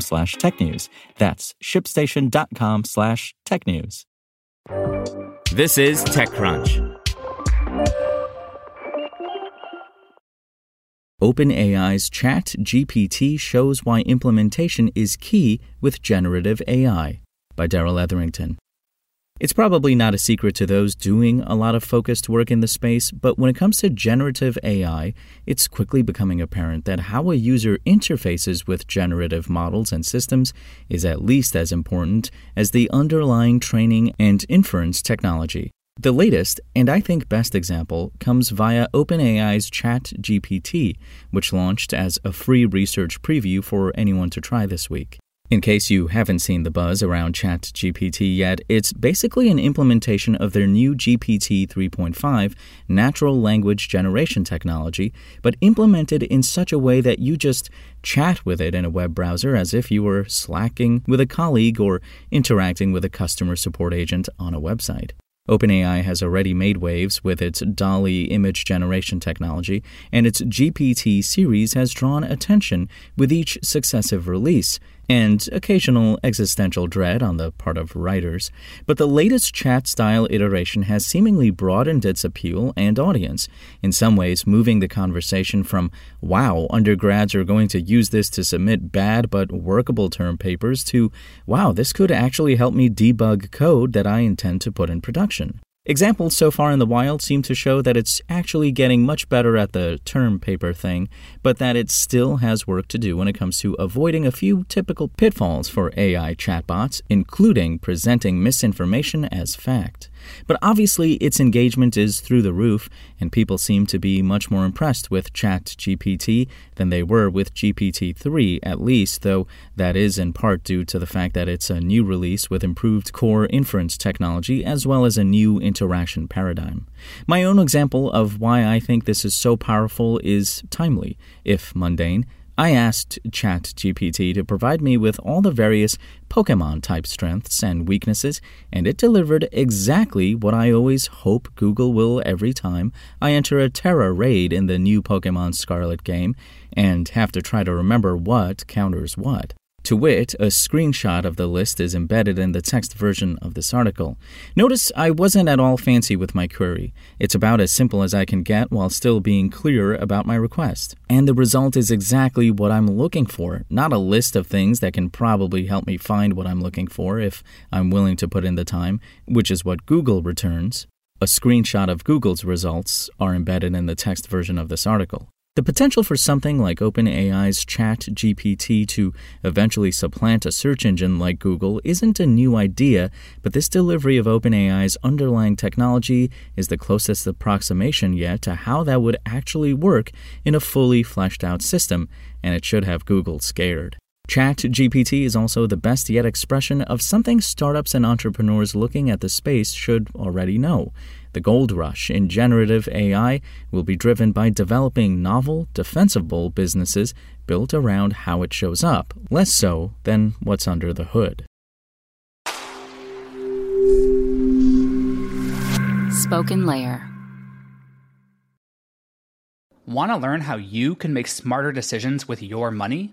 slash technews. That's shipstation.com slash technews. This is TechCrunch. OpenAI's ChatGPT shows why implementation is key with generative AI by Darrell Etherington. It's probably not a secret to those doing a lot of focused work in the space, but when it comes to generative AI, it's quickly becoming apparent that how a user interfaces with generative models and systems is at least as important as the underlying training and inference technology. The latest, and I think best example, comes via OpenAI's ChatGPT, which launched as a free research preview for anyone to try this week. In case you haven't seen the buzz around ChatGPT yet, it's basically an implementation of their new GPT 3.5 natural language generation technology, but implemented in such a way that you just chat with it in a web browser as if you were slacking with a colleague or interacting with a customer support agent on a website. OpenAI has already made waves with its DALL-E image generation technology, and its GPT series has drawn attention with each successive release and occasional existential dread on the part of writers. But the latest chat style iteration has seemingly broadened its appeal and audience, in some ways, moving the conversation from, wow, undergrads are going to use this to submit bad but workable term papers, to, wow, this could actually help me debug code that I intend to put in production. Examples so far in the wild seem to show that it's actually getting much better at the term paper thing, but that it still has work to do when it comes to avoiding a few typical pitfalls for AI chatbots, including presenting misinformation as fact. But obviously, its engagement is through the roof, and people seem to be much more impressed with ChatGPT than they were with GPT 3, at least, though that is in part due to the fact that it's a new release with improved core inference technology as well as a new interaction paradigm. My own example of why I think this is so powerful is timely, if mundane. I asked ChatGPT to provide me with all the various Pokemon type strengths and weaknesses, and it delivered exactly what I always hope Google will every time I enter a Tera raid in the new Pokemon Scarlet game and have to try to remember what counters what. To wit, a screenshot of the list is embedded in the text version of this article. Notice I wasn't at all fancy with my query. It's about as simple as I can get while still being clear about my request. And the result is exactly what I'm looking for, not a list of things that can probably help me find what I'm looking for if I'm willing to put in the time, which is what Google returns. A screenshot of Google's results are embedded in the text version of this article. The potential for something like OpenAI's ChatGPT to eventually supplant a search engine like Google isn't a new idea, but this delivery of OpenAI's underlying technology is the closest approximation yet to how that would actually work in a fully fleshed out system, and it should have Google scared. ChatGPT is also the best yet expression of something startups and entrepreneurs looking at the space should already know. The gold rush in generative AI will be driven by developing novel, defensible businesses built around how it shows up, less so than what's under the hood. Spoken Layer. Want to learn how you can make smarter decisions with your money?